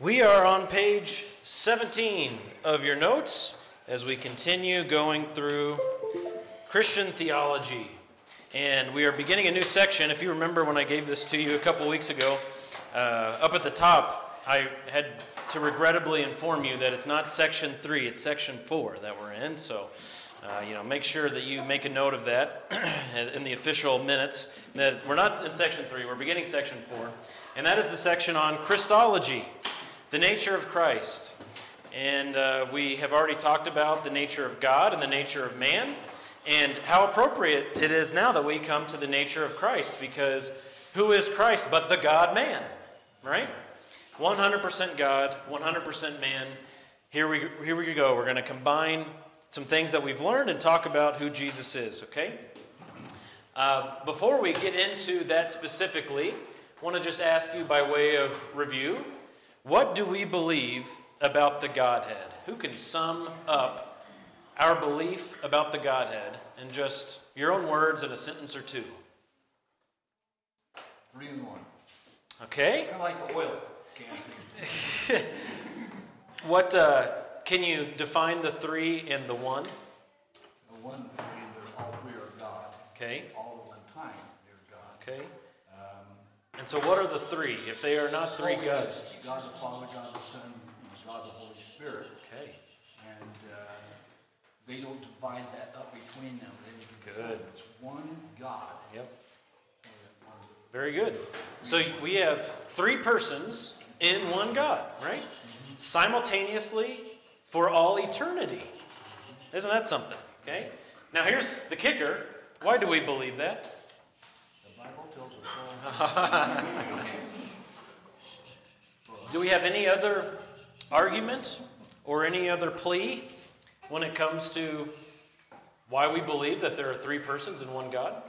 We are on page 17 of your notes as we continue going through Christian theology. And we are beginning a new section. If you remember when I gave this to you a couple weeks ago, uh, up at the top, I had to regrettably inform you that it's not section 3, it's section 4 that we're in. So, uh, you know, make sure that you make a note of that in the official minutes. That we're not in section 3, we're beginning section 4. And that is the section on Christology, the nature of Christ. And uh, we have already talked about the nature of God and the nature of man, and how appropriate it is now that we come to the nature of Christ, because who is Christ but the God man, right? 100% God, 100% man. Here we, here we go. We're going to combine some things that we've learned and talk about who Jesus is, okay? Uh, before we get into that specifically, I want to just ask you by way of review what do we believe about the Godhead? Who can sum up our belief about the Godhead in just your own words in a sentence or two? Three in one. Okay. Kind of like the oil can. What uh, can you define the three and the one? The one all three are God. Okay. All at one time they're God. Okay. And so, what are the three? If they are not three gods. God the Father, God the Son, and God the Holy Spirit. Okay. And uh, they don't divide that up between them. They Good. It's one God. Yep. Very good. So we have three persons in one God, right? Simultaneously for all eternity. Isn't that something? Okay. Now here's the kicker. Why do we believe that? The Bible tells us so. Do we have any other argument or any other plea when it comes to why we believe that there are three persons in one God?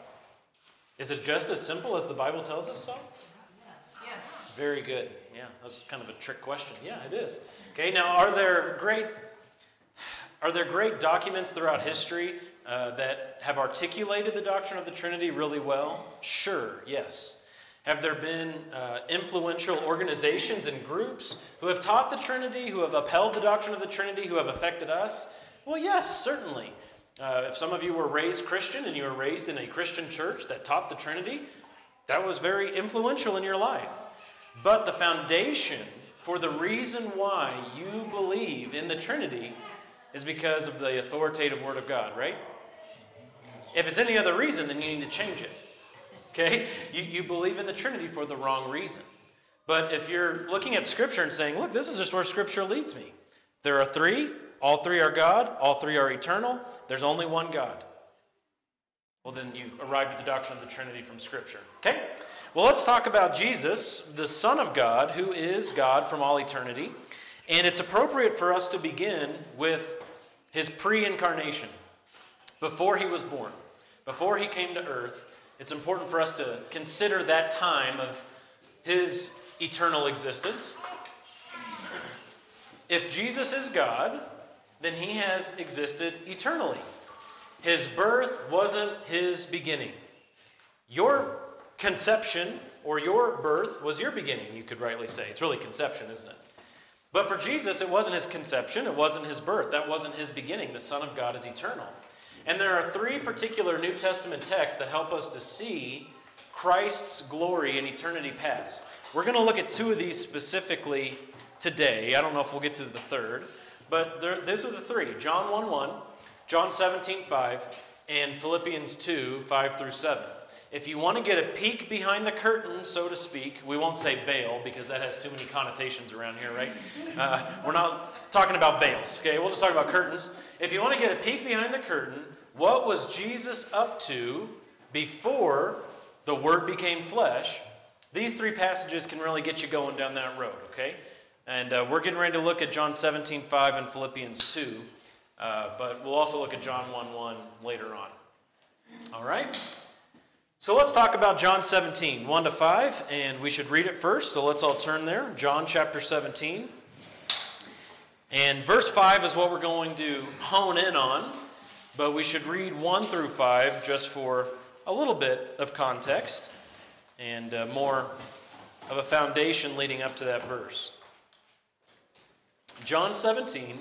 Is it just as simple as the Bible tells us so? Yes, yeah. Very good. Yeah, that's kind of a trick question. Yeah, it is. Okay, now are there great are there great documents throughout history uh, that have articulated the doctrine of the Trinity really well? Sure, yes. Have there been uh, influential organizations and groups who have taught the Trinity, who have upheld the doctrine of the Trinity, who have affected us? Well, yes, certainly. Uh, if some of you were raised Christian and you were raised in a Christian church that taught the Trinity, that was very influential in your life. But the foundation for the reason why you believe in the Trinity is because of the authoritative Word of God, right? If it's any other reason, then you need to change it. Okay? You, you believe in the Trinity for the wrong reason. But if you're looking at Scripture and saying, look, this is just where Scripture leads me. There are three, all three are God, all three are eternal, there's only one God. Well, then you've arrived at the doctrine of the Trinity from Scripture. Okay? Well, let's talk about Jesus, the Son of God, who is God from all eternity. And it's appropriate for us to begin with his pre incarnation. Before he was born, before he came to earth, it's important for us to consider that time of his eternal existence. If Jesus is God, then he has existed eternally. His birth wasn't his beginning. Your conception or your birth was your beginning, you could rightly say. It's really conception, isn't it? But for Jesus, it wasn't his conception, it wasn't his birth, that wasn't his beginning. The Son of God is eternal. And there are three particular New Testament texts that help us to see Christ's glory in eternity past. We're going to look at two of these specifically today. I don't know if we'll get to the third, but there, these are the three John 1 1, John 17 5, and Philippians 2 5 through 7. If you want to get a peek behind the curtain, so to speak, we won't say veil because that has too many connotations around here, right? Uh, we're not talking about veils, okay? We'll just talk about curtains. If you want to get a peek behind the curtain, what was Jesus up to before the Word became flesh? These three passages can really get you going down that road, okay? And uh, we're getting ready to look at John 17 5 and Philippians 2, uh, but we'll also look at John 1 1 later on. All right? So let's talk about John 17, 1 to 5, and we should read it first. So let's all turn there. John chapter 17. And verse 5 is what we're going to hone in on, but we should read 1 through 5 just for a little bit of context and uh, more of a foundation leading up to that verse. John 17,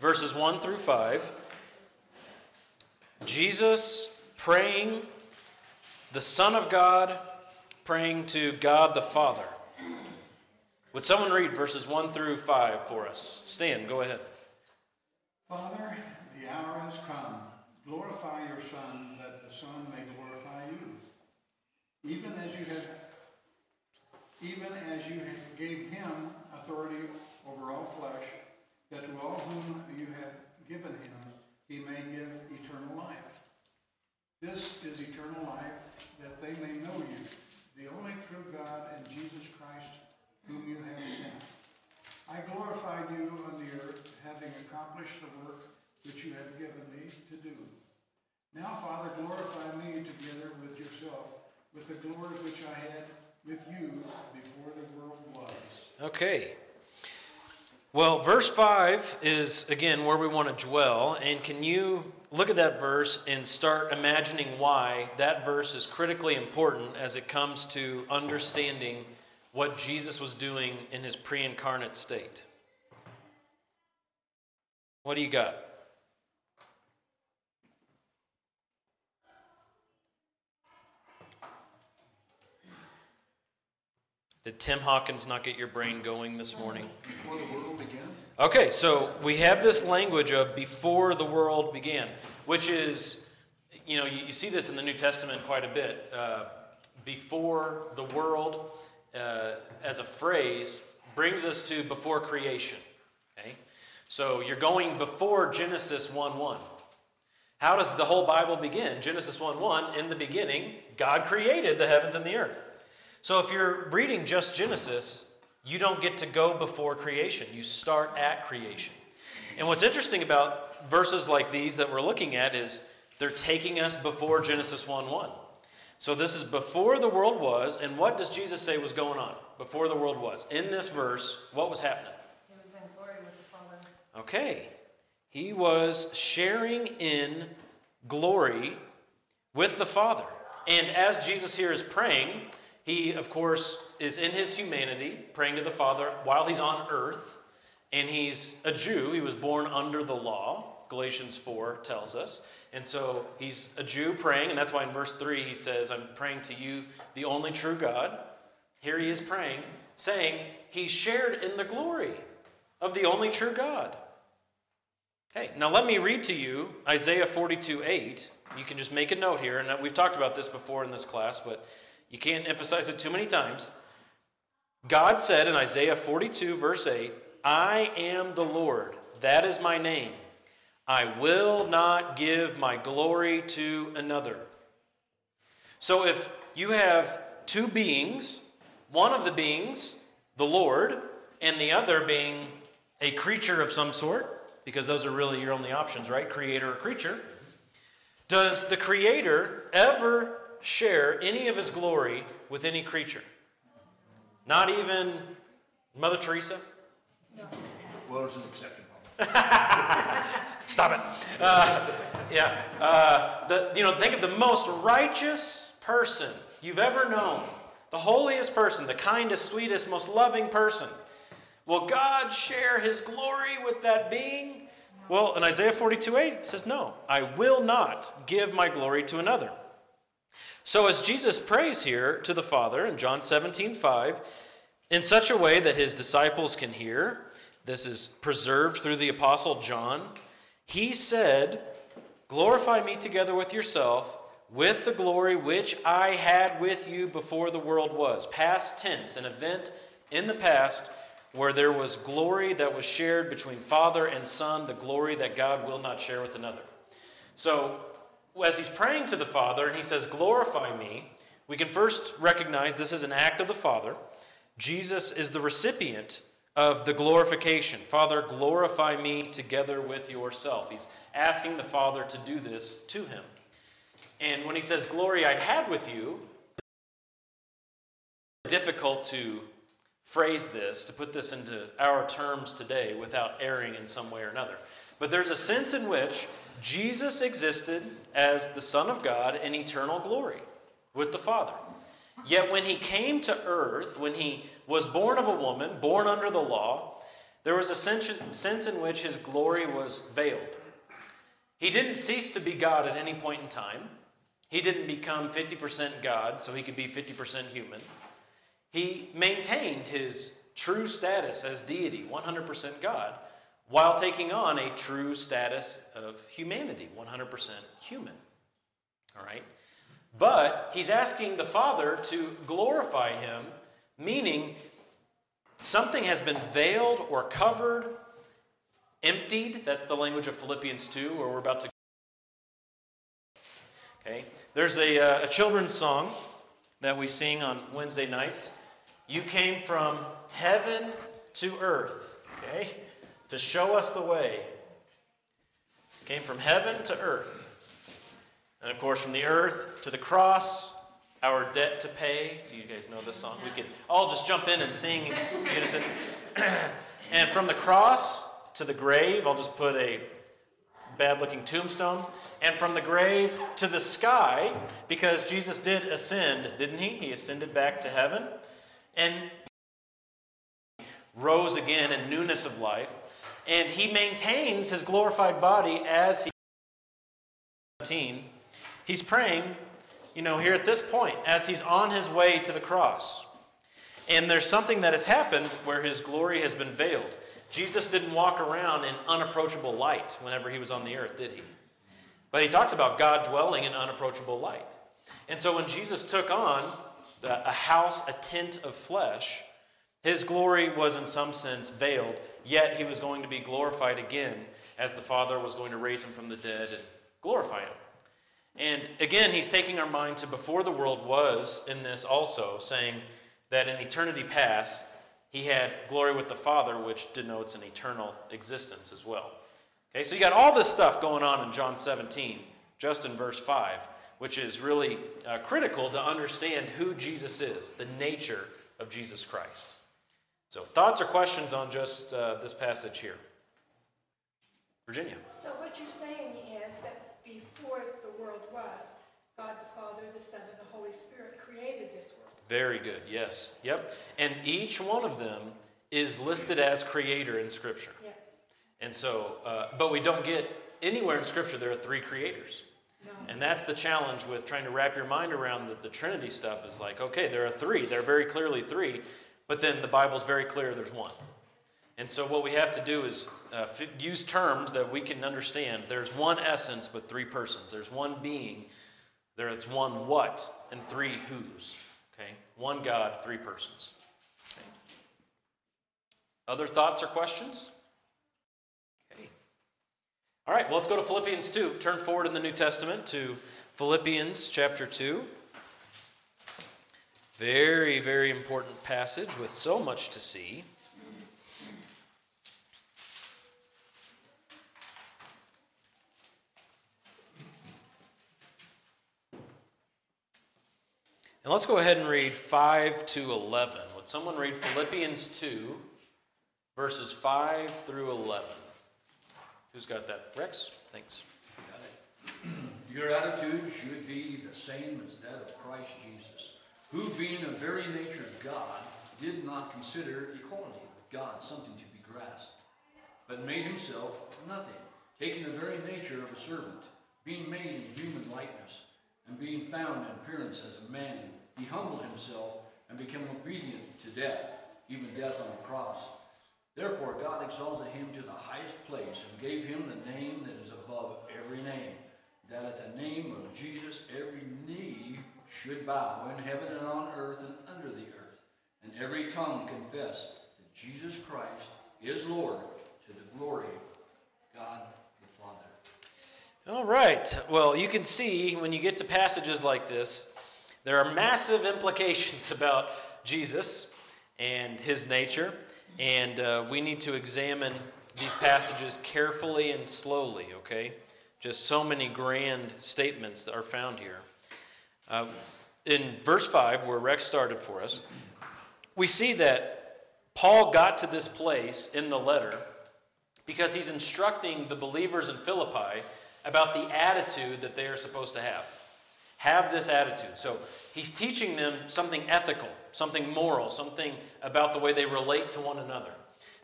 verses 1 through 5. Jesus praying, the Son of God praying to God the Father. Would someone read verses 1 through 5 for us? Stan, go ahead. Father, the hour has come. Glorify your Son, that the Son may glorify you. Even as you have even as you gave him authority over all flesh, that to all whom you have given him he may give eternal life. This is eternal life, that they may know you, the only true God and Jesus Christ, whom you have sent. I glorified you on the earth, having accomplished the work which you have given me to do. Now, Father, glorify me together with yourself, with the glory which I had with you before the world was. Okay. Well, verse 5 is, again, where we want to dwell. And can you look at that verse and start imagining why that verse is critically important as it comes to understanding what Jesus was doing in his pre incarnate state? What do you got? Did Tim Hawkins not get your brain going this morning? Before the world began? Okay, so we have this language of before the world began, which is, you know, you, you see this in the New Testament quite a bit. Uh, before the world, uh, as a phrase, brings us to before creation. Okay? So you're going before Genesis 1 1. How does the whole Bible begin? Genesis 1 1, in the beginning, God created the heavens and the earth. So if you're reading just Genesis, you don't get to go before creation. You start at creation. And what's interesting about verses like these that we're looking at is they're taking us before Genesis 1 1. So this is before the world was, and what does Jesus say was going on before the world was? In this verse, what was happening? He was in glory with the Father. Okay. He was sharing in glory with the Father. And as Jesus here is praying, he, of course, is in his humanity, praying to the Father while he's on earth. And he's a Jew. He was born under the law, Galatians 4 tells us. And so he's a Jew praying, and that's why in verse 3 he says, I'm praying to you, the only true God. Here he is praying, saying he shared in the glory of the only true God. Hey, now let me read to you Isaiah 42 8. You can just make a note here, and we've talked about this before in this class, but you can't emphasize it too many times. God said in Isaiah 42, verse 8, I am the Lord, that is my name. I will not give my glory to another. So if you have two beings, one of the beings, the Lord, and the other being a creature of some sort, because those are really your only options, right? Creator or creature. Does the Creator ever share any of his glory with any creature. Not even Mother Teresa? Well, it's an exception. Stop it. Uh, yeah. Uh, the, you know, think of the most righteous person you've ever known, the holiest person, the kindest, sweetest, most loving person. Will God share his glory with that being? Well, in Isaiah 42 8, it says, No, I will not give my glory to another. So, as Jesus prays here to the Father in John 17, 5, in such a way that his disciples can hear, this is preserved through the Apostle John, he said, Glorify me together with yourself, with the glory which I had with you before the world was. Past tense, an event in the past where there was glory that was shared between Father and Son, the glory that God will not share with another. So, as he's praying to the Father and he says, Glorify me, we can first recognize this is an act of the Father. Jesus is the recipient of the glorification. Father, glorify me together with yourself. He's asking the Father to do this to him. And when he says, Glory I had with you, difficult to phrase this, to put this into our terms today without erring in some way or another. But there's a sense in which Jesus existed as the Son of God in eternal glory with the Father. Yet when he came to earth, when he was born of a woman, born under the law, there was a sense in which his glory was veiled. He didn't cease to be God at any point in time. He didn't become 50% God so he could be 50% human. He maintained his true status as deity, 100% God, while taking on a true status of humanity, 100% human. All right? But he's asking the Father to glorify him, meaning something has been veiled or covered, emptied. That's the language of Philippians 2, where we're about to. Okay? There's a, uh, a children's song that we sing on Wednesday nights. You came from heaven to earth, okay, to show us the way. Came from heaven to earth. And of course, from the earth to the cross, our debt to pay. Do you guys know this song? We could all just jump in and sing unison. and from the cross to the grave, I'll just put a bad looking tombstone. And from the grave to the sky, because Jesus did ascend, didn't he? He ascended back to heaven and rose again in newness of life. And he maintains his glorified body as he. He's praying, you know, here at this point, as he's on his way to the cross. And there's something that has happened where his glory has been veiled. Jesus didn't walk around in unapproachable light whenever he was on the earth, did he? But he talks about God dwelling in unapproachable light. And so when Jesus took on a house, a tent of flesh, his glory was in some sense veiled, yet he was going to be glorified again as the Father was going to raise him from the dead and glorify him. And again, he's taking our mind to before the world was in this also, saying that in eternity past, he had glory with the Father, which denotes an eternal existence as well. Okay, so you got all this stuff going on in John 17, just in verse 5, which is really uh, critical to understand who Jesus is, the nature of Jesus Christ. So, thoughts or questions on just uh, this passage here? Virginia. So, what you're saying is that before the world was. God the Father, the Son, and the Holy Spirit created this world. Very good, yes. Yep. And each one of them is listed as creator in Scripture. Yes. And so, uh, but we don't get anywhere in Scripture there are three creators. No. And that's the challenge with trying to wrap your mind around the, the Trinity stuff is like, okay, there are three. They're very clearly three, but then the Bible's very clear there's one. And so, what we have to do is uh, use terms that we can understand. There's one essence, but three persons. There's one being, there's one what, and three who's. Okay? One God, three persons. Okay. Other thoughts or questions? Okay. All right, well, let's go to Philippians 2. Turn forward in the New Testament to Philippians chapter 2. Very, very important passage with so much to see. And let's go ahead and read 5 to 11. Would someone read Philippians 2, verses 5 through 11? Who's got that? Rex? Thanks. Got it. Your attitude should be the same as that of Christ Jesus, who, being of very nature God, did not consider equality with God something to be grasped, but made himself nothing, taking the very nature of a servant, being made in human likeness and being found in appearance as a man, he humbled himself and became obedient to death, even death on the cross. Therefore God exalted him to the highest place and gave him the name that is above every name, that at the name of Jesus every knee should bow in heaven and on earth and under the earth, and every tongue confess that Jesus Christ is Lord to the glory of God the Father. all right. Well, you can see when you get to passages like this, there are massive implications about Jesus and his nature, and uh, we need to examine these passages carefully and slowly, okay? Just so many grand statements that are found here. Uh, in verse 5, where Rex started for us, we see that Paul got to this place in the letter because he's instructing the believers in Philippi about the attitude that they are supposed to have. Have this attitude. So he's teaching them something ethical, something moral, something about the way they relate to one another.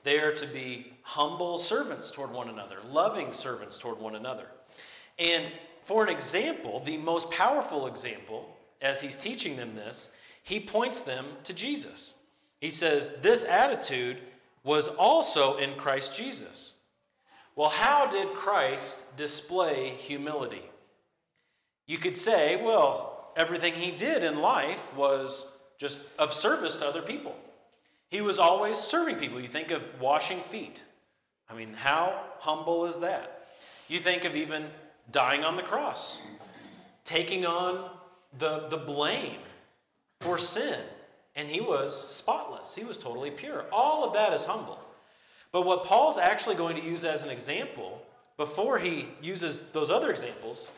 They are to be humble servants toward one another, loving servants toward one another. And for an example, the most powerful example, as he's teaching them this, he points them to Jesus. He says, This attitude was also in Christ Jesus. Well, how did Christ display humility? You could say, well, everything he did in life was just of service to other people. He was always serving people. You think of washing feet. I mean, how humble is that? You think of even dying on the cross, taking on the, the blame for sin. And he was spotless, he was totally pure. All of that is humble. But what Paul's actually going to use as an example, before he uses those other examples,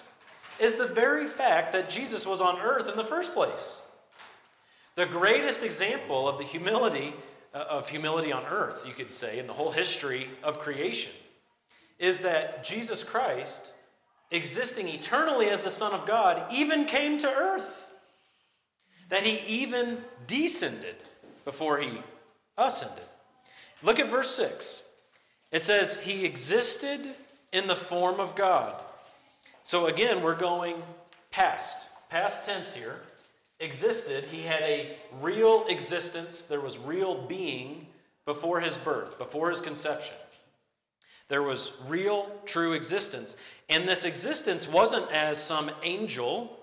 is the very fact that Jesus was on earth in the first place. The greatest example of the humility uh, of humility on earth, you could say, in the whole history of creation, is that Jesus Christ, existing eternally as the Son of God, even came to earth. That he even descended before he ascended. Look at verse 6. It says, He existed in the form of God. So again, we're going past, past tense here. Existed, he had a real existence, there was real being before his birth, before his conception. There was real, true existence. And this existence wasn't as some angel,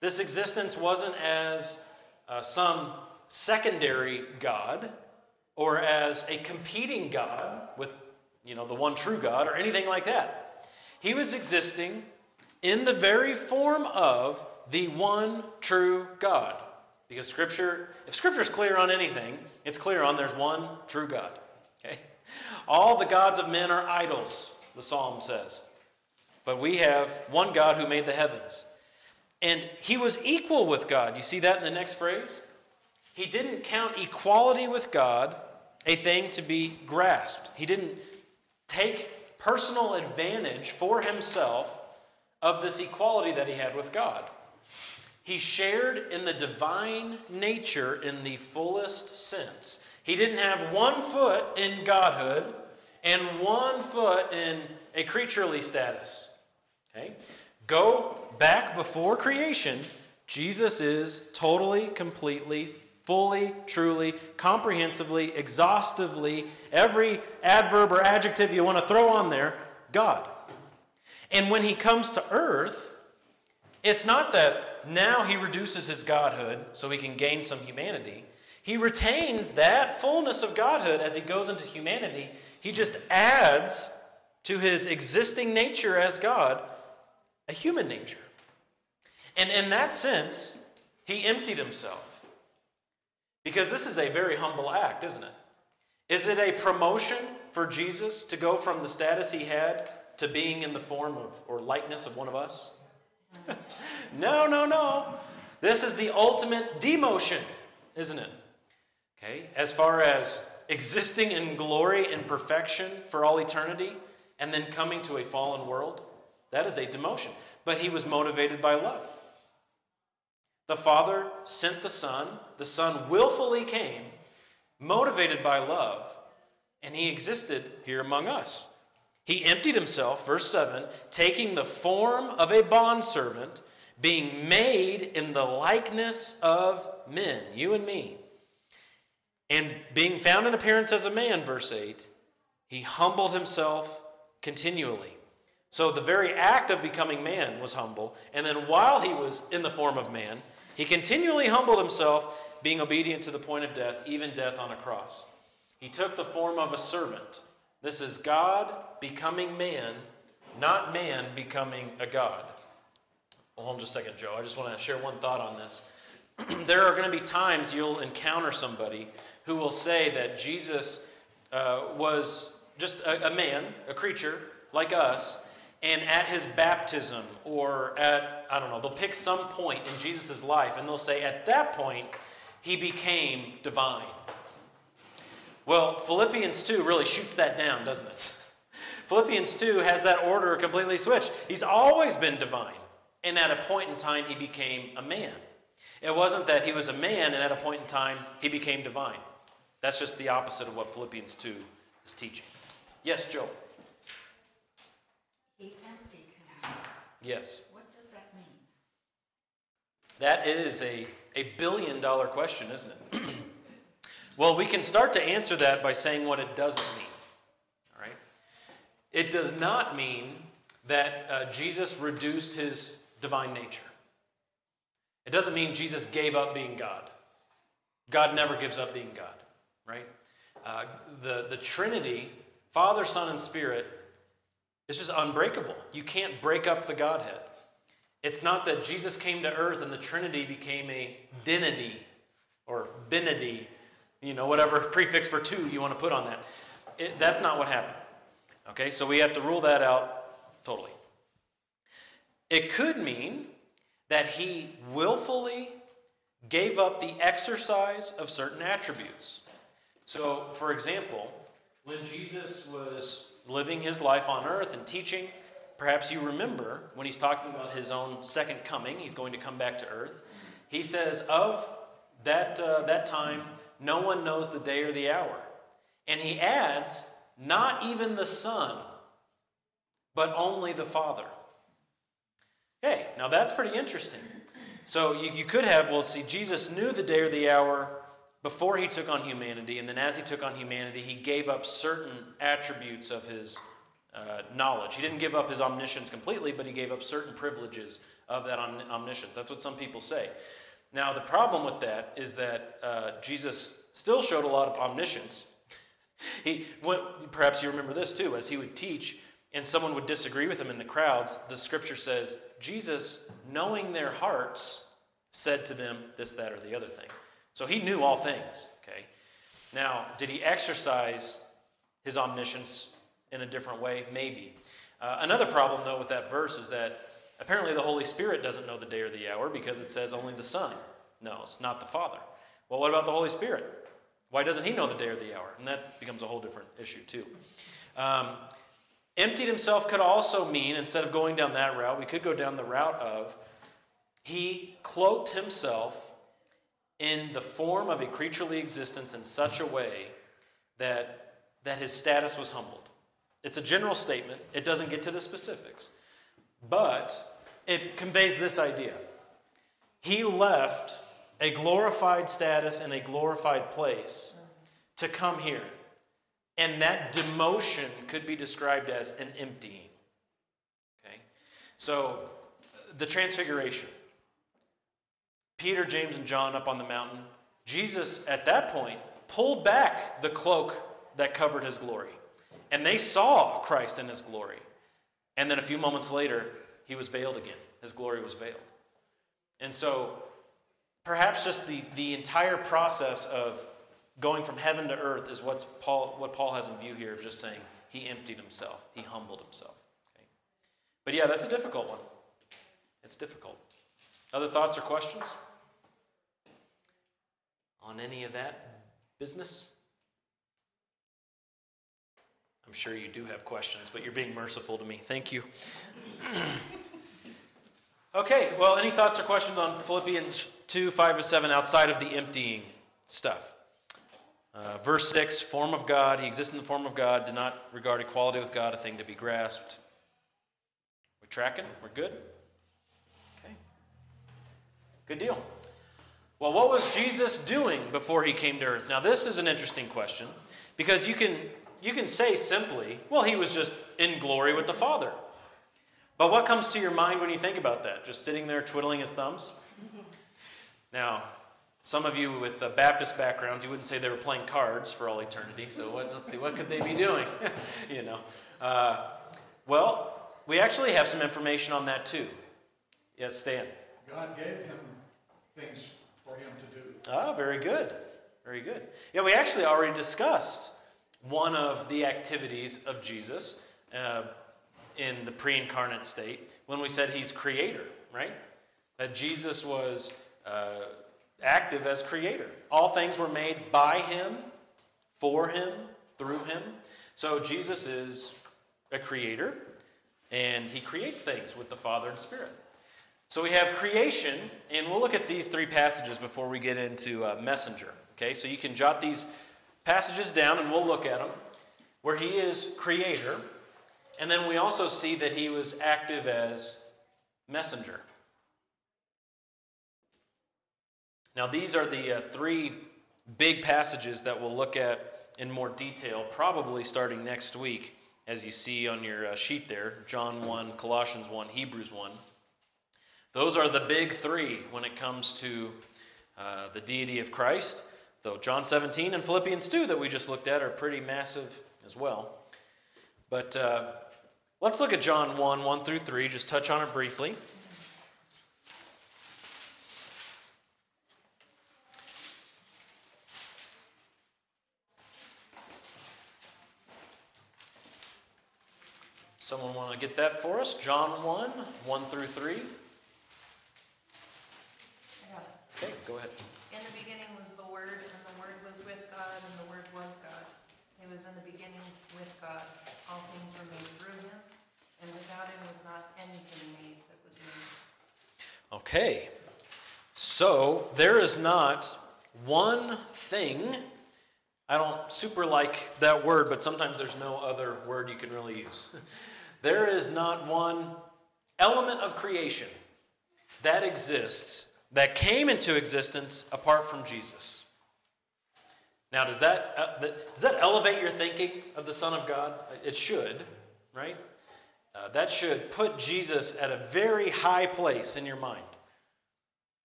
this existence wasn't as uh, some secondary God or as a competing God with, you know, the one true God or anything like that. He was existing in the very form of the one true God. Because scripture, if scripture is clear on anything, it's clear on there's one true God. Okay? All the gods of men are idols, the psalm says. But we have one God who made the heavens. And he was equal with God. You see that in the next phrase? He didn't count equality with God a thing to be grasped. He didn't take personal advantage for himself of this equality that he had with God. He shared in the divine nature in the fullest sense. He didn't have one foot in godhood and one foot in a creaturely status. Okay? Go back before creation. Jesus is totally, completely fully, truly, comprehensively, exhaustively, every adverb or adjective you want to throw on there, God. And when he comes to earth, it's not that now he reduces his godhood so he can gain some humanity. He retains that fullness of godhood as he goes into humanity. He just adds to his existing nature as God a human nature. And in that sense, he emptied himself. Because this is a very humble act, isn't it? Is it a promotion for Jesus to go from the status he had to being in the form of or likeness of one of us? no, no, no. This is the ultimate demotion, isn't it? Okay, as far as existing in glory and perfection for all eternity and then coming to a fallen world, that is a demotion. But he was motivated by love. The Father sent the Son, the Son willfully came, motivated by love, and he existed here among us. He emptied himself, verse 7, taking the form of a bondservant, being made in the likeness of men, you and me. And being found in appearance as a man, verse 8, he humbled himself continually. So the very act of becoming man was humble. And then while he was in the form of man, he continually humbled himself, being obedient to the point of death, even death on a cross. He took the form of a servant. This is God becoming man, not man becoming a God. Hold on just a second, Joe. I just want to share one thought on this. there are going to be times you'll encounter somebody who will say that Jesus uh, was just a, a man, a creature like us, and at his baptism or at, I don't know, they'll pick some point in Jesus' life and they'll say, at that point, he became divine. Well, Philippians 2 really shoots that down, doesn't it? Philippians 2 has that order completely switched. He's always been divine, and at a point in time, he became a man. It wasn't that he was a man and at a point in time he became divine. That's just the opposite of what Philippians 2 is teaching. Yes, Joe? He emptied himself. Yes. What does that mean? That is a, a billion dollar question, isn't it? well, we can start to answer that by saying what it doesn't mean. All right? It does not mean that uh, Jesus reduced his divine nature. It doesn't mean Jesus gave up being God. God never gives up being God, right? Uh, the, the Trinity, Father, Son, and Spirit, is just unbreakable. You can't break up the Godhead. It's not that Jesus came to earth and the Trinity became a dinity or binity, you know, whatever prefix for two you want to put on that. It, that's not what happened. Okay, so we have to rule that out totally. It could mean that he willfully gave up the exercise of certain attributes. So, for example, when Jesus was living his life on earth and teaching, perhaps you remember when he's talking about his own second coming, he's going to come back to earth. He says, Of that, uh, that time, no one knows the day or the hour. And he adds, Not even the Son, but only the Father. Hey, now that's pretty interesting. So you, you could have, well, see, Jesus knew the day or the hour before he took on humanity, and then as he took on humanity, he gave up certain attributes of his uh, knowledge. He didn't give up his omniscience completely, but he gave up certain privileges of that omniscience. That's what some people say. Now, the problem with that is that uh, Jesus still showed a lot of omniscience. he went, perhaps you remember this too, as he would teach, and someone would disagree with him in the crowds, the scripture says, Jesus, knowing their hearts, said to them this, that, or the other thing. So he knew all things, okay? Now, did he exercise his omniscience in a different way? Maybe. Uh, another problem, though, with that verse is that apparently the Holy Spirit doesn't know the day or the hour because it says only the Son knows, not the Father. Well, what about the Holy Spirit? Why doesn't he know the day or the hour? And that becomes a whole different issue, too. Um, Emptied himself could also mean, instead of going down that route, we could go down the route of he cloaked himself in the form of a creaturely existence in such a way that, that his status was humbled. It's a general statement, it doesn't get to the specifics, but it conveys this idea. He left a glorified status and a glorified place to come here. And that demotion could be described as an emptying. Okay? So, the transfiguration. Peter, James, and John up on the mountain. Jesus, at that point, pulled back the cloak that covered his glory. And they saw Christ in his glory. And then a few moments later, he was veiled again. His glory was veiled. And so, perhaps just the, the entire process of going from heaven to earth is what's Paul, what Paul has in view here of just saying he emptied himself, he humbled himself. Okay? But yeah, that's a difficult one. It's difficult. Other thoughts or questions on any of that business? I'm sure you do have questions, but you're being merciful to me. Thank you. okay, well, any thoughts or questions on Philippians 2 5 to 7 outside of the emptying stuff? Uh, verse 6 form of God, he exists in the form of God, did not regard equality with God a thing to be grasped. We're tracking? We're good? Good deal. Well, what was Jesus doing before he came to earth? Now, this is an interesting question because you can, you can say simply, well, he was just in glory with the Father. But what comes to your mind when you think about that? Just sitting there twiddling his thumbs? Now, some of you with Baptist backgrounds, you wouldn't say they were playing cards for all eternity. So what, let's see, what could they be doing? you know. Uh, well, we actually have some information on that too. Yes, Stan. God gave him things for him to do. Ah, very good. Very good. Yeah, we actually already discussed one of the activities of Jesus uh, in the pre incarnate state when we said he's creator, right? That Jesus was. Uh, active as creator. All things were made by him, for him, through him. So Jesus is a creator, and he creates things with the Father and Spirit. So we have creation, and we'll look at these three passages before we get into uh, messenger. Okay, so you can jot these passages down, and we'll look at them, where he is creator, and then we also see that he was active as messenger. Now, these are the uh, three big passages that we'll look at in more detail, probably starting next week, as you see on your uh, sheet there John 1, Colossians 1, Hebrews 1. Those are the big three when it comes to uh, the deity of Christ, though John 17 and Philippians 2 that we just looked at are pretty massive as well. But uh, let's look at John 1, 1 through 3, just touch on it briefly. Someone want to get that for us? John 1, 1 through 3. I got it. Okay, go ahead. In the beginning was the Word, and the Word was with God, and the Word was God. He was in the beginning with God. All things were made through him, and without him was not anything made that was made. Okay, so there is not one thing. I don't super like that word, but sometimes there's no other word you can really use. there is not one element of creation that exists that came into existence apart from Jesus. Now, does that, uh, does that elevate your thinking of the Son of God? It should, right? Uh, that should put Jesus at a very high place in your mind.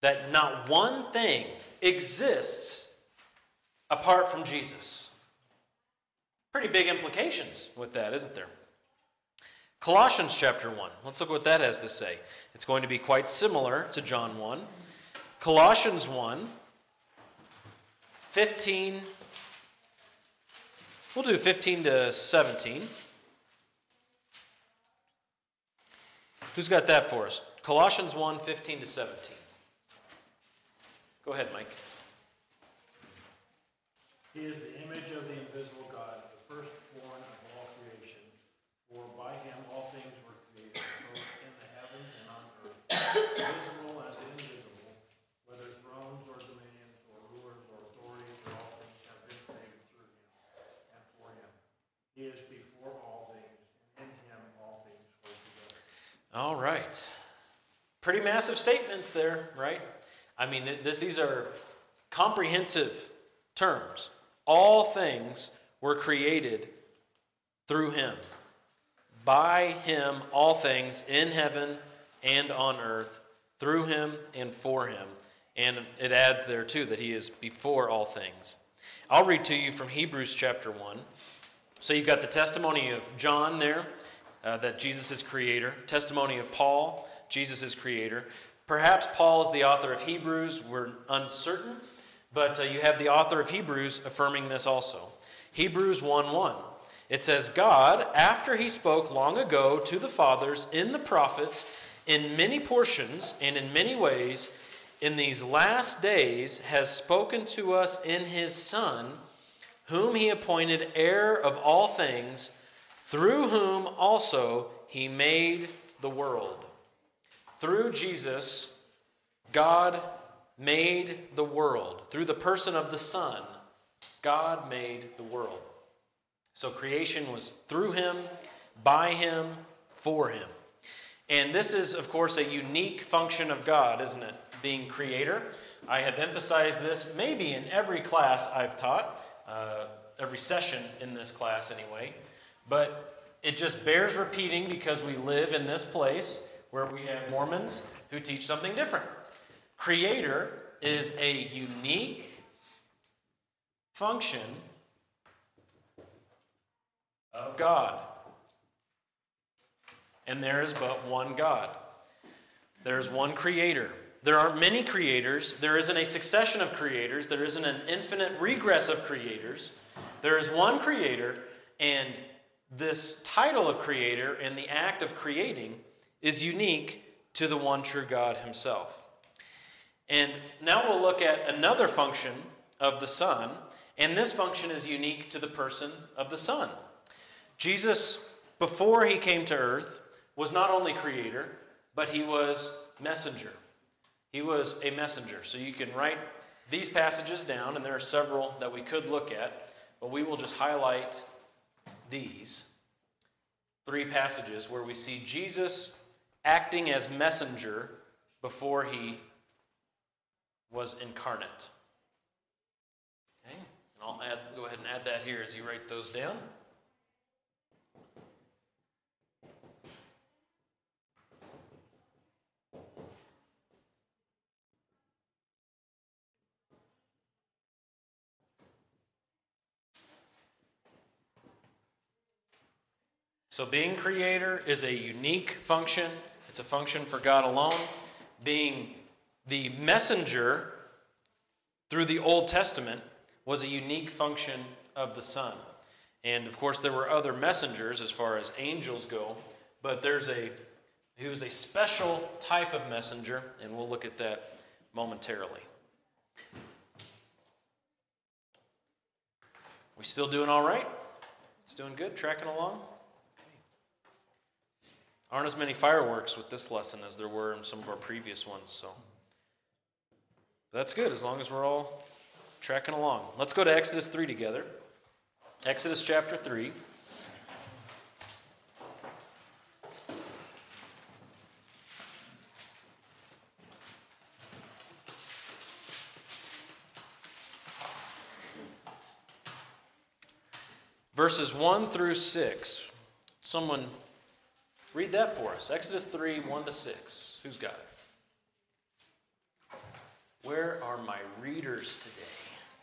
That not one thing exists apart from Jesus. Pretty big implications with that, isn't there? Colossians chapter 1. Let's look what that has to say. It's going to be quite similar to John 1. Colossians 1, 15. We'll do 15 to 17. Who's got that for us? Colossians 1 15 to 17. Go ahead, Mike. He is the image of the invisible God, the firstborn of all creation. For by him all things were created, both in the heavens and on earth, visible and invisible, whether thrones or dominions or rulers or authorities, or all things have been created through him and for him. He is before all things, and in him all things hold together. All right. Pretty massive statements there, right? I mean, this, these are comprehensive terms. All things were created through him. By him, all things in heaven and on earth, through him and for him. And it adds there too that he is before all things. I'll read to you from Hebrews chapter 1. So you've got the testimony of John there, uh, that Jesus is creator. Testimony of Paul, Jesus is creator. Perhaps Paul is the author of Hebrews. We're uncertain, but uh, you have the author of Hebrews affirming this also. Hebrews 1 1. It says, God, after he spoke long ago to the fathers in the prophets, in many portions and in many ways, in these last days has spoken to us in his Son, whom he appointed heir of all things, through whom also he made the world. Through Jesus, God made the world. Through the person of the Son, God made the world. So creation was through him, by him, for him. And this is, of course, a unique function of God, isn't it? Being creator. I have emphasized this maybe in every class I've taught, uh, every session in this class anyway. But it just bears repeating because we live in this place where we have Mormons who teach something different. Creator is a unique function of God. And there is but one God. There is one creator. There aren't many creators. There isn't a succession of creators. There isn't an infinite regress of creators. There is one creator, and this title of creator and the act of creating is unique to the one true God himself. And now we'll look at another function of the Son, and this function is unique to the person of the Son. Jesus, before he came to earth, was not only creator, but he was messenger. He was a messenger. So you can write these passages down, and there are several that we could look at. but we will just highlight these three passages where we see Jesus acting as messenger before he was incarnate. Okay, and I'll add, go ahead and add that here as you write those down. So, being creator is a unique function, it's a function for God alone. Being the messenger through the Old Testament was a unique function of the Son. And of course, there were other messengers as far as angels go, but there's a he was a special type of messenger, and we'll look at that momentarily. We still doing all right? It's doing good, tracking along? Aren't as many fireworks with this lesson as there were in some of our previous ones, so that's good as long as we're all tracking along. Let's go to Exodus 3 together. Exodus chapter 3. Verses 1 through 6. Someone Read that for us. Exodus 3 1 to 6. Who's got it? Where are my readers today?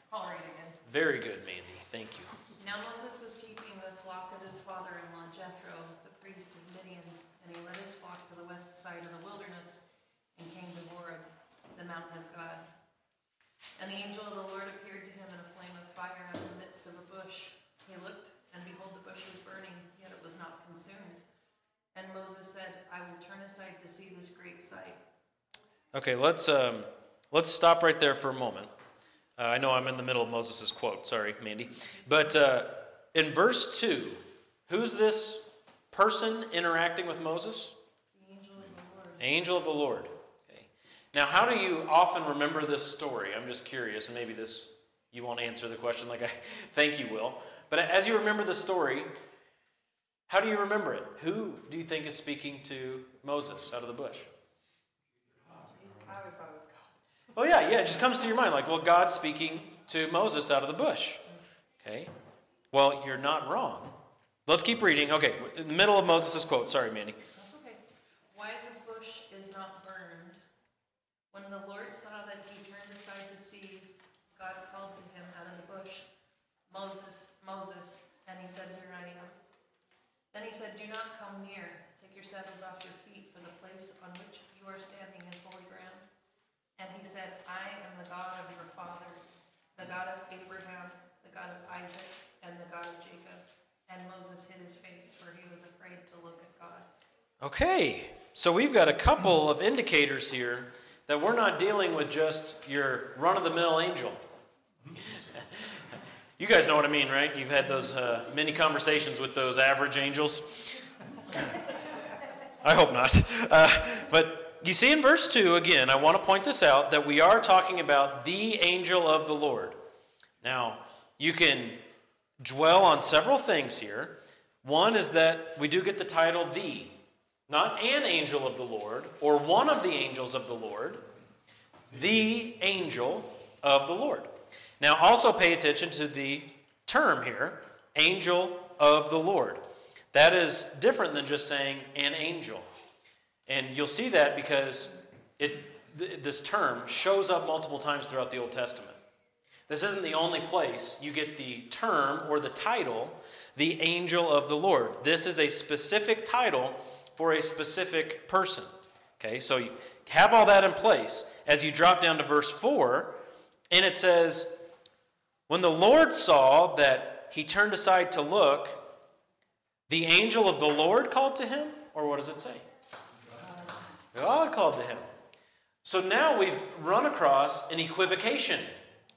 I'll read again. Very good, Mandy. Thank you. Now Moses was keeping the flock of his father-in-law Jethro, the priest of Midian, and he led his flock to the west side of the wilderness and came to Horeb, the mountain of God. And the angel of the Lord appeared to him in a flame of fire out of the midst of a bush. He looked, and behold, the bush was burning, yet it was not consumed. And Moses said, I will turn aside to see this great sight. Okay, let's, um, let's stop right there for a moment. Uh, I know I'm in the middle of Moses' quote. Sorry, Mandy. But uh, in verse 2, who's this person interacting with Moses? The angel of the Lord. Angel of the Lord. Okay. Now, how do you often remember this story? I'm just curious, and maybe this you won't answer the question like I think you will. But as you remember the story, how do you remember it? Who do you think is speaking to Moses out of the bush? Oh, yeah, yeah, it just comes to your mind like, well, God's speaking to Moses out of the bush. Okay. Well, you're not wrong. Let's keep reading. Okay, in the middle of Moses' quote. Sorry, Mandy. That's okay. Why the bush is not burned. When the Lord saw that he turned aside to see, God called to him out of the bush, Moses, Moses, and he said, Here I am. Then he said, Do not come near. Take your sandals off your feet, for the place on which you are standing is holy ground. And he said, I am the God of your father, the God of Abraham, the God of Isaac, and the God of Jacob. And Moses hid his face, for he was afraid to look at God. Okay, so we've got a couple of indicators here that we're not dealing with just your run of the mill angel. You guys know what I mean, right? You've had those uh, many conversations with those average angels. I hope not. Uh, but you see in verse 2, again, I want to point this out that we are talking about the angel of the Lord. Now, you can dwell on several things here. One is that we do get the title the, not an angel of the Lord or one of the angels of the Lord, the angel of the Lord. Now, also pay attention to the term here, angel of the Lord. That is different than just saying an angel. And you'll see that because it, th- this term shows up multiple times throughout the Old Testament. This isn't the only place you get the term or the title, the angel of the Lord. This is a specific title for a specific person. Okay, so you have all that in place. As you drop down to verse 4, and it says, when the Lord saw that he turned aside to look, the angel of the Lord called to him? Or what does it say? God called to him. So now we've run across an equivocation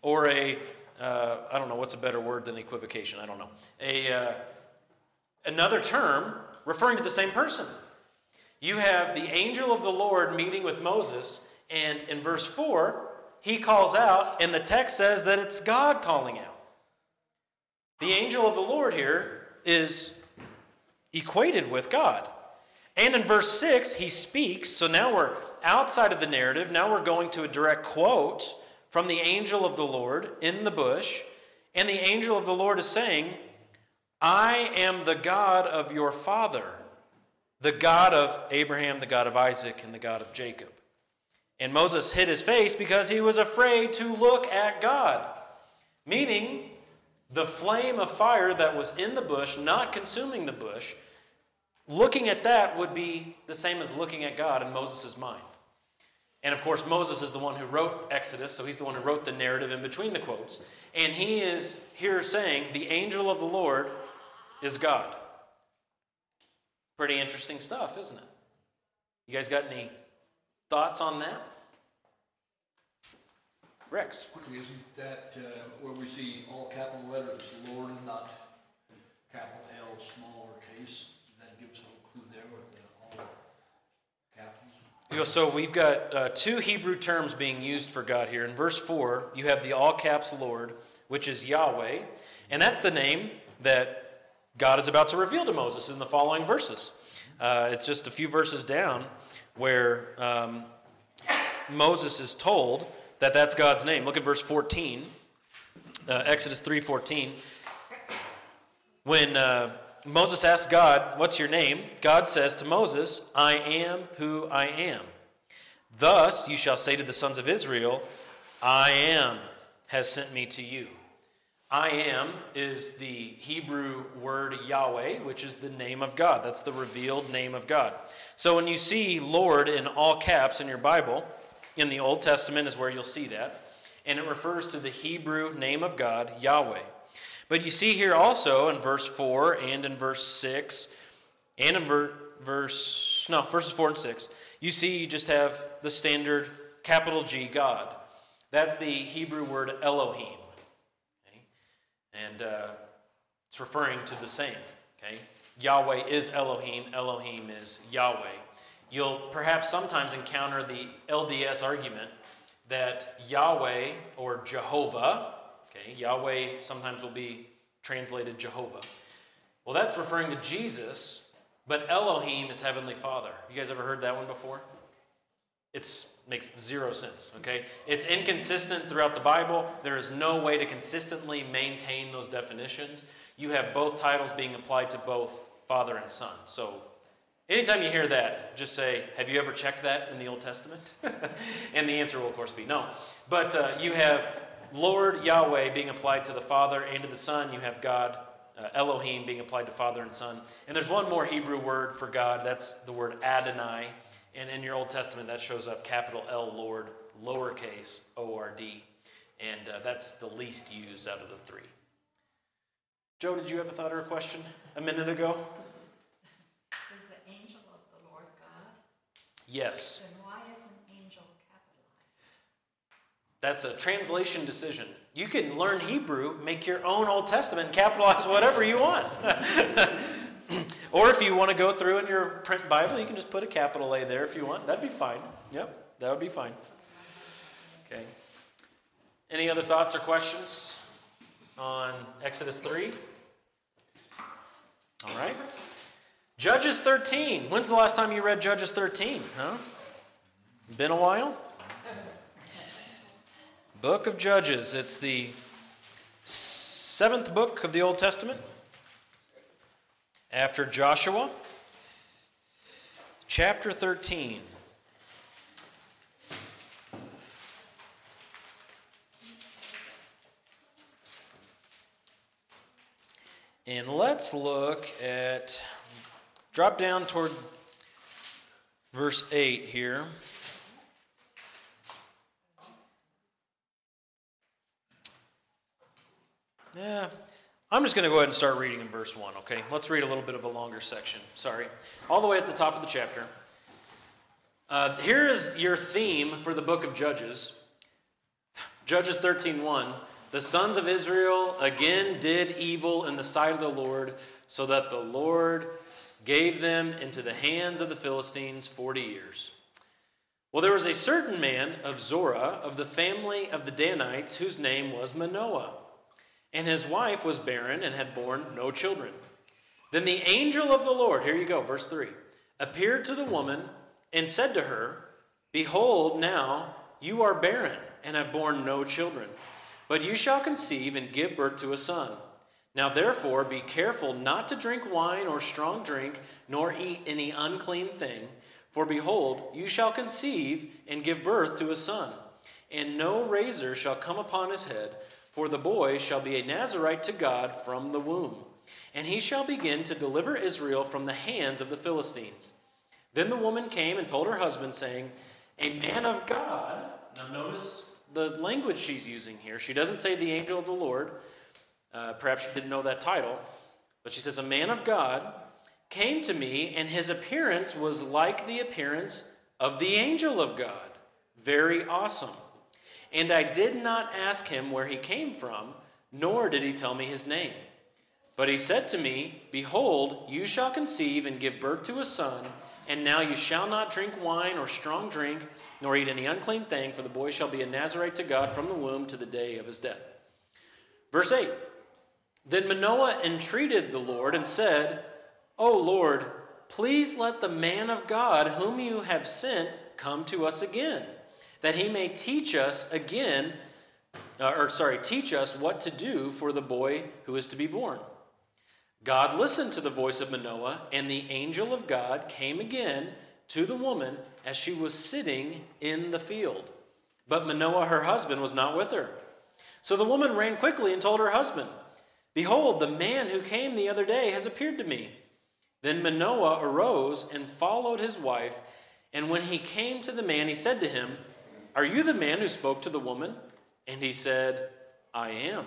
or a uh, I don't know what's a better word than equivocation. I don't know. A uh, another term referring to the same person. You have the angel of the Lord meeting with Moses, and in verse 4, he calls out, and the text says that it's God calling out. The angel of the Lord here is equated with God. And in verse 6, he speaks. So now we're outside of the narrative. Now we're going to a direct quote from the angel of the Lord in the bush. And the angel of the Lord is saying, I am the God of your father, the God of Abraham, the God of Isaac, and the God of Jacob. And Moses hid his face because he was afraid to look at God. Meaning, the flame of fire that was in the bush, not consuming the bush, looking at that would be the same as looking at God in Moses' mind. And of course, Moses is the one who wrote Exodus, so he's the one who wrote the narrative in between the quotes. And he is here saying, The angel of the Lord is God. Pretty interesting stuff, isn't it? You guys got any thoughts on that? Rex. Isn't that uh, where we see all capital letters, Lord, not capital L, small lowercase? That gives a clue there with the all capitals. So we've got uh, two Hebrew terms being used for God here. In verse 4, you have the all caps Lord, which is Yahweh, and that's the name that God is about to reveal to Moses in the following verses. Uh, it's just a few verses down where um, Moses is told that that's God's name. Look at verse 14, uh, Exodus 3:14. When uh, Moses asks God, "What's your name?" God says to Moses, "I am who I am." Thus you shall say to the sons of Israel, "I am has sent me to you." I am is the Hebrew word Yahweh, which is the name of God. That's the revealed name of God. So when you see Lord in all caps in your Bible, in the Old Testament is where you'll see that. And it refers to the Hebrew name of God, Yahweh. But you see here also in verse 4 and in verse 6 and in ver- verse, no, verses 4 and 6, you see you just have the standard capital G, God. That's the Hebrew word Elohim. Okay? And uh, it's referring to the same. Okay? Yahweh is Elohim, Elohim is Yahweh. You'll perhaps sometimes encounter the LDS argument that Yahweh or Jehovah, okay, Yahweh sometimes will be translated Jehovah. Well, that's referring to Jesus, but Elohim is Heavenly Father. You guys ever heard that one before? It makes zero sense, okay? It's inconsistent throughout the Bible. There is no way to consistently maintain those definitions. You have both titles being applied to both Father and Son. So Anytime you hear that, just say, Have you ever checked that in the Old Testament? and the answer will, of course, be no. But uh, you have Lord Yahweh being applied to the Father and to the Son. You have God, uh, Elohim, being applied to Father and Son. And there's one more Hebrew word for God. That's the word Adonai. And in your Old Testament, that shows up capital L, Lord, lowercase O R D. And uh, that's the least used out of the three. Joe, did you have a thought or a question a minute ago? Yes. Then why isn't angel capitalized? That's a translation decision. You can learn Hebrew, make your own Old Testament, capitalize whatever you want. or if you want to go through in your print Bible, you can just put a capital A there if you want. That'd be fine. Yep, that would be fine. Okay. Any other thoughts or questions on Exodus 3? All right. Judges 13. When's the last time you read Judges 13? Huh? Been a while? Book of Judges. It's the seventh book of the Old Testament after Joshua. Chapter 13. And let's look at Drop down toward verse 8 here. Yeah, I'm just going to go ahead and start reading in verse 1, okay? Let's read a little bit of a longer section. Sorry. All the way at the top of the chapter. Uh, here is your theme for the book of Judges. Judges 13:1. The sons of Israel again did evil in the sight of the Lord, so that the Lord gave them into the hands of the Philistines 40 years. Well, there was a certain man of Zorah of the family of the Danites whose name was Manoah. and his wife was barren and had borne no children. Then the angel of the Lord, here you go, verse 3, appeared to the woman and said to her, Behold, now you are barren and have borne no children, but you shall conceive and give birth to a son. Now therefore be careful not to drink wine or strong drink, nor eat any unclean thing, for behold, you shall conceive and give birth to a son, and no razor shall come upon his head, for the boy shall be a Nazarite to God from the womb, and he shall begin to deliver Israel from the hands of the Philistines. Then the woman came and told her husband, saying, A man of God. Now notice the language she's using here. She doesn't say the angel of the Lord. Uh, perhaps she didn't know that title. But she says, A man of God came to me, and his appearance was like the appearance of the angel of God. Very awesome. And I did not ask him where he came from, nor did he tell me his name. But he said to me, Behold, you shall conceive and give birth to a son, and now you shall not drink wine or strong drink, nor eat any unclean thing, for the boy shall be a Nazarite to God from the womb to the day of his death. Verse 8 Then Manoah entreated the Lord and said, O Lord, please let the man of God whom you have sent come to us again, that he may teach us again, uh, or sorry, teach us what to do for the boy who is to be born. God listened to the voice of Manoah, and the angel of God came again to the woman as she was sitting in the field. But Manoah, her husband, was not with her. So the woman ran quickly and told her husband, Behold, the man who came the other day has appeared to me. Then Manoah arose and followed his wife. And when he came to the man, he said to him, Are you the man who spoke to the woman? And he said, I am.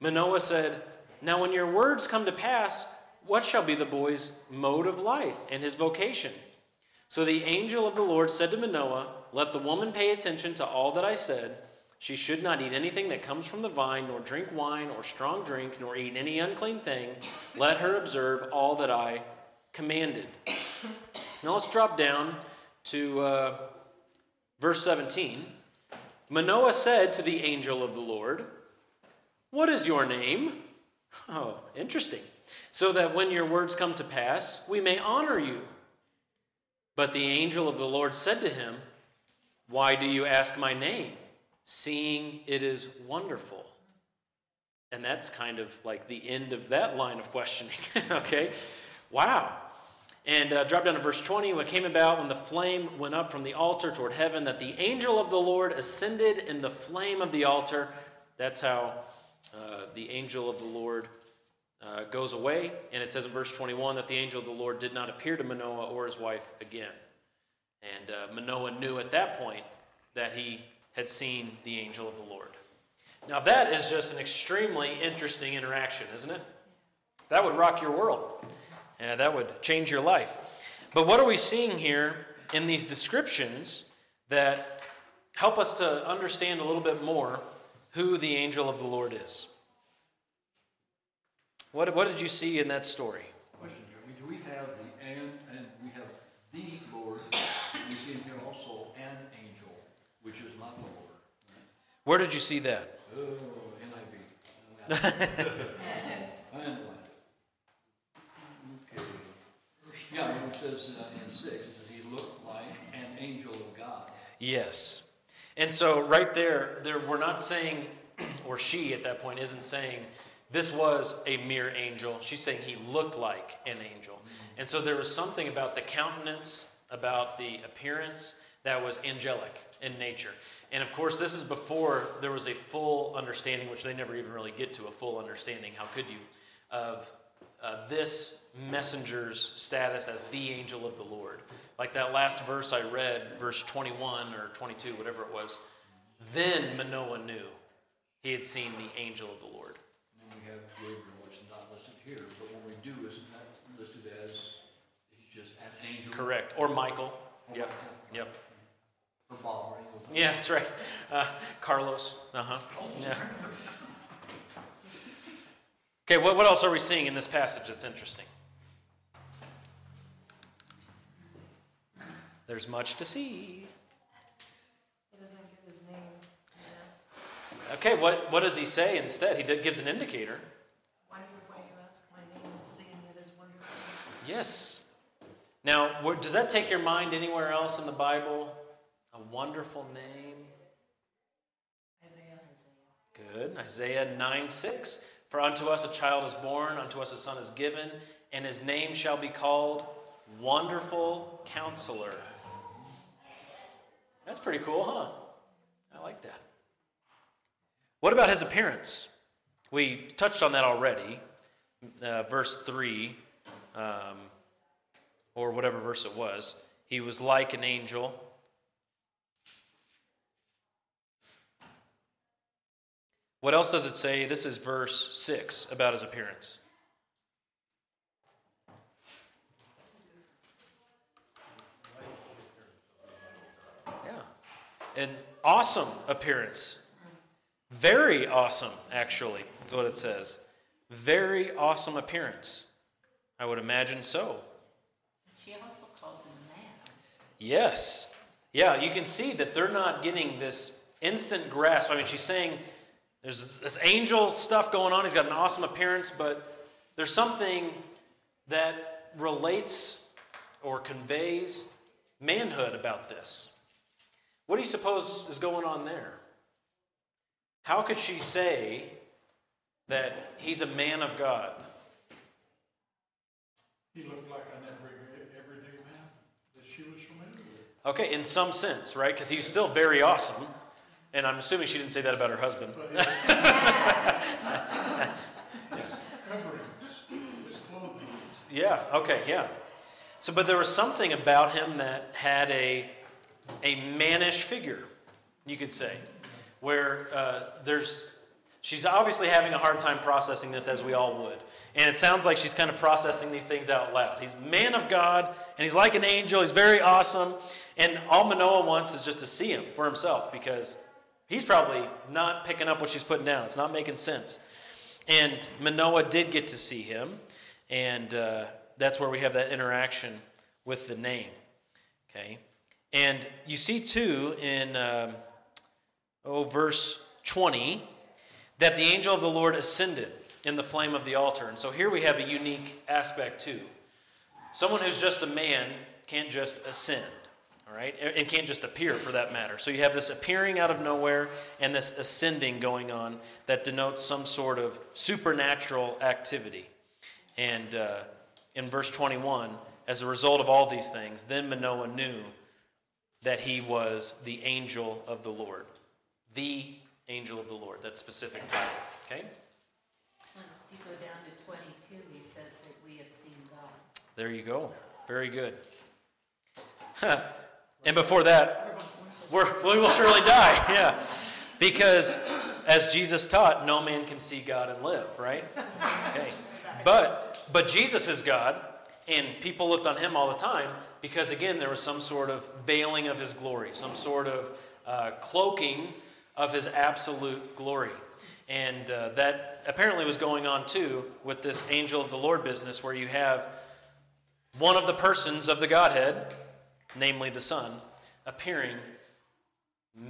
Manoah said, Now when your words come to pass, what shall be the boy's mode of life and his vocation? So the angel of the Lord said to Manoah, Let the woman pay attention to all that I said. She should not eat anything that comes from the vine, nor drink wine or strong drink, nor eat any unclean thing. Let her observe all that I commanded. Now let's drop down to uh, verse 17. Manoah said to the angel of the Lord, What is your name? Oh, interesting. So that when your words come to pass, we may honor you. But the angel of the Lord said to him, Why do you ask my name? Seeing it is wonderful. And that's kind of like the end of that line of questioning. okay? Wow. And uh, drop down to verse 20. What came about, when the flame went up from the altar toward heaven, that the angel of the Lord ascended in the flame of the altar. That's how uh, the angel of the Lord uh, goes away. And it says in verse 21 that the angel of the Lord did not appear to Manoah or his wife again. And uh, Manoah knew at that point that he had seen the angel of the Lord. Now, that is just an extremely interesting interaction, isn't it? That would rock your world. Yeah, that would change your life. But what are we seeing here in these descriptions that help us to understand a little bit more who the angel of the Lord is? What, what did you see in that story? Question, Jeremy, do we have the and, and we have the Lord, we see in here also an angel, which is not the Lord. Where did you see that? Oh, NIV. Okay. Yeah, it says uh, in six, it says he looked like an angel of God. Yes. And so right there, there we're not saying, or she at that point isn't saying this was a mere angel. She's saying he looked like an angel. And so there was something about the countenance, about the appearance that was angelic in nature. And of course, this is before there was a full understanding, which they never even really get to a full understanding. How could you? Of uh, this messenger's status as the angel of the Lord. Like that last verse I read, verse 21 or 22, whatever it was. Then Manoah knew he had seen the angel of the Lord. And we have Gabriel, which is not listed here, but when we do, isn't that listed as, just an angel? Correct. Or Michael. Or Yep. Michael. Yep. Or Bob, right? Yeah, that's right. Uh, Carlos. Uh huh. Yeah. Okay, what, what else are we seeing in this passage that's interesting? There's much to see. He doesn't give his name. Yes. Okay, what, what does he say instead? He d- gives an indicator. Wonderful, you ask my name, seeing it is wonderful. Yes. Now, wh- does that take your mind anywhere else in the Bible? A wonderful name. Isaiah. Good. Isaiah 9 6. For unto us a child is born, unto us a son is given, and his name shall be called Wonderful Counselor. That's pretty cool, huh? I like that. What about his appearance? We touched on that already. Uh, verse 3, um, or whatever verse it was. He was like an angel. What else does it say? This is verse 6 about his appearance. Yeah. An awesome appearance. Very awesome, actually, is what it says. Very awesome appearance. I would imagine so. She also calls him man. Yes. Yeah, you can see that they're not getting this instant grasp. I mean, she's saying there's this, angel stuff going on. He's got an awesome appearance, but there's something that relates or conveys manhood about this. What do you suppose is going on there? How could she say that he's a man of God? He looked like an every, everyday man that she was familiar with. Okay, in some sense, right? Because he's still very awesome. And I'm assuming she didn't say that about her husband. But his coverings, his clothing. Yeah, okay, yeah. So, but there was something about him that had a, a mannish figure, you could say, where uh, there's, she's obviously having a hard time processing this as we all would. And it sounds like she's kind of processing these things out loud. He's man of God, and he's like an angel. He's very awesome. And all Manoah wants is just to see him for himself because he's probably not picking up what she's putting down. It's not making sense. And Manoah did get to see him, and uh, that's where we have that interaction with the name. Okay? And you see, too, in um, oh, verse 20, that the angel of the Lord ascended in the flame of the altar. And so here we have a unique aspect, too. Someone who's just a man can't just ascend, all right? And can't just appear for that matter. So you have this appearing out of nowhere and this ascending going on that denotes some sort of supernatural activity. And uh, in verse 21, as a result of all these things, then Manoah knew that he was the angel of the Lord. The angel of the Lord, that specific title. Okay? Well, If you go down to twenty-two, he says that we have seen God. There you go. Very good. and before that, we will surely die. Yeah. Because as Jesus taught, no man can see God and live, right? Okay. But but Jesus is God, and people looked on him all the time because again there was some sort of veiling of his glory, some sort of uh, cloaking of his absolute glory. And uh, that apparently was going on too with this angel of the Lord business, where you have one of the persons of the Godhead, namely the Son, appearing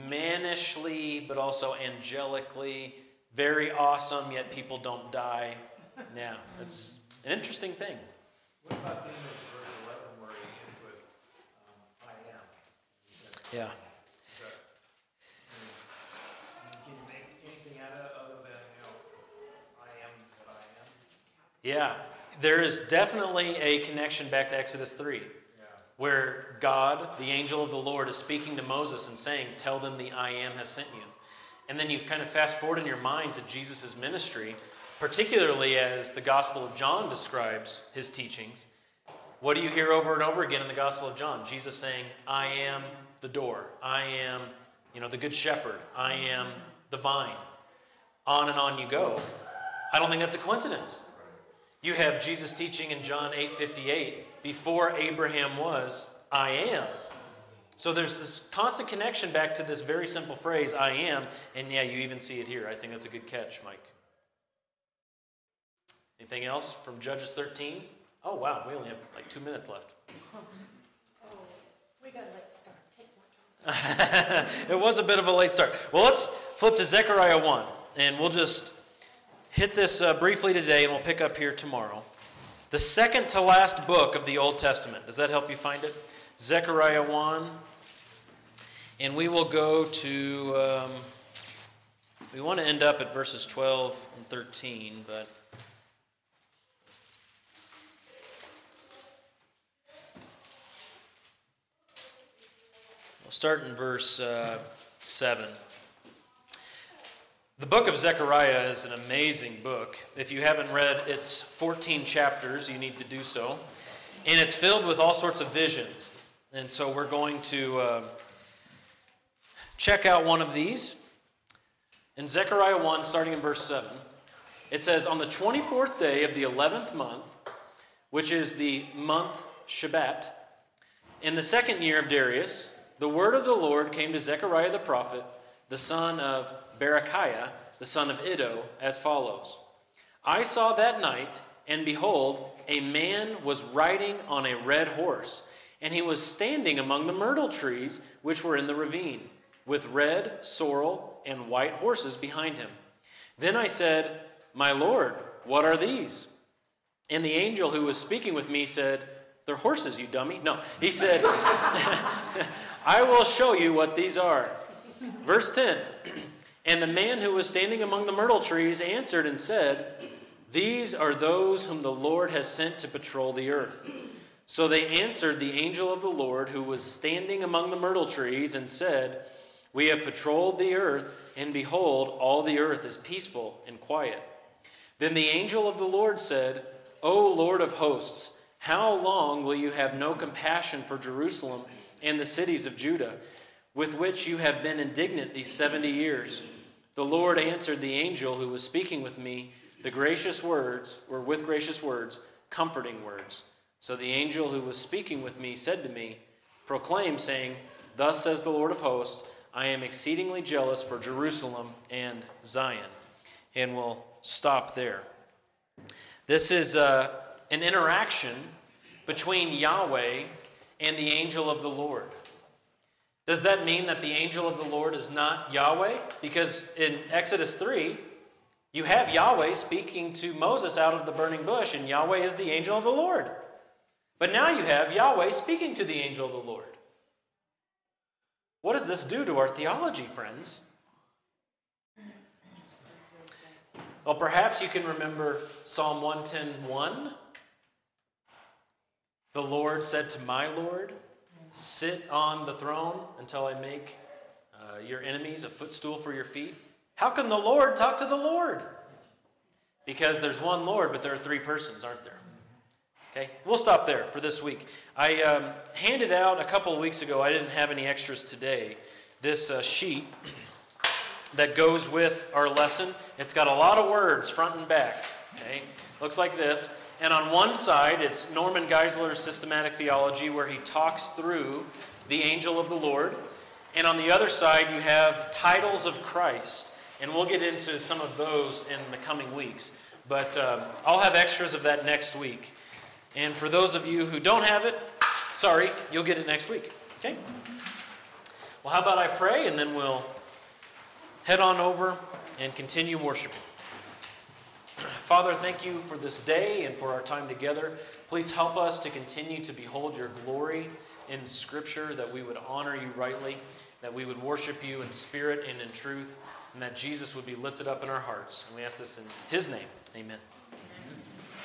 mannishly, but also angelically, very awesome, yet people don't die. Yeah, it's an interesting thing. What about the verse eleven where he ends with, um, I am? Yeah. is that- I mean, Can you make anything out of it other than, you know, I am that I am? Yeah, there is definitely a connection back to Exodus 3, Yeah. Where God, the angel of the Lord, is speaking to Moses and saying, Tell them the I am has sent you. And then you kind of fast forward in your mind to Jesus' ministry, particularly as the Gospel of John describes his teachings. What do you hear over and over again in the Gospel of John? Jesus saying, I am the door. I am, you know, the good shepherd. I am the vine. On and on you go. I don't think that's a coincidence. You have Jesus teaching in John 8:58, before Abraham was, I am. So there's this constant connection back to this very simple phrase, I am, and yeah, you even see it here. I think that's a good catch, Mike. Anything else from Judges 13? Oh wow, we only have like two minutes left. Oh, we got a late start. Take more time. it was a bit of a late start. Well, let's flip to Zechariah 1, and we'll just hit this uh, briefly today, and we'll pick up here tomorrow. The second to last book of the Old Testament. Does that help you find it? Zechariah 1. And we will go to, um, we want to end up at verses 12 and 13, but. We'll start in verse uh, 7. The book of Zechariah is an amazing book. If you haven't read its 14 chapters, you need to do so. And it's filled with all sorts of visions. And so we're going to. Uh, check out one of these. In Zechariah 1, starting in verse 7, it says, On the 24th day of the 11th month, which is the month Shebat, in the second year of Darius, the word of the Lord came to Zechariah the prophet, the son of Berechiah, the son of Iddo, as follows I saw that night, and behold, a man was riding on a red horse, and he was standing among the myrtle trees which were in the ravine with red, sorrel, and white horses behind him. Then I said, My Lord, what are these? And the angel who was speaking with me said, They're horses, you dummy. No, he said, I will show you what these are. Verse 10 And the man who was standing among the myrtle trees answered and said, These are those whom the Lord has sent to patrol the earth. So they answered the angel of the Lord who was standing among the myrtle trees and said, we have patrolled the earth, and behold, all the earth is peaceful and quiet. Then the angel of the Lord said, O Lord of hosts, how long will you have no compassion for Jerusalem and the cities of Judah, with which you have been indignant these seventy years? The Lord answered the angel who was speaking with me, the gracious words, or with gracious words, comforting words. So the angel who was speaking with me said to me, Proclaim, saying, Thus says the Lord of hosts, I am exceedingly jealous for Jerusalem and Zion. And we'll stop there. This is uh, an interaction between Yahweh and the angel of the Lord. Does that mean that the angel of the Lord is not Yahweh? Because in Exodus 3, you have Yahweh speaking to Moses out of the burning bush, and Yahweh is the angel of the Lord. But now you have Yahweh speaking to the angel of the Lord. What does this do to our theology, friends? Well, perhaps you can remember Psalm 110:1. The Lord said to my Lord, Sit on the throne until I make uh, your enemies a footstool for your feet. How can the Lord talk to the Lord? Because there's one Lord, but there are three persons, aren't there? Okay, we'll stop there for this week. I um, handed out a couple of weeks ago, I didn't have any extras today, this uh, sheet that goes with our lesson. It's got a lot of words front and back. Okay, looks like this. And on one side, it's Norman Geisler's systematic theology, where he talks through the angel of the Lord. And on the other side, you have titles of Christ. And we'll get into some of those in the coming weeks. But um, I'll have extras of that next week. And for those of you who don't have it, sorry, you'll get it next week. Okay? Well, how about I pray and then we'll head on over and continue worshiping. Father, thank you for this day and for our time together. Please help us to continue to behold your glory in Scripture, that we would honor you rightly, that we would worship you in spirit and in truth, and that Jesus would be lifted up in our hearts. And we ask this in his name. Amen.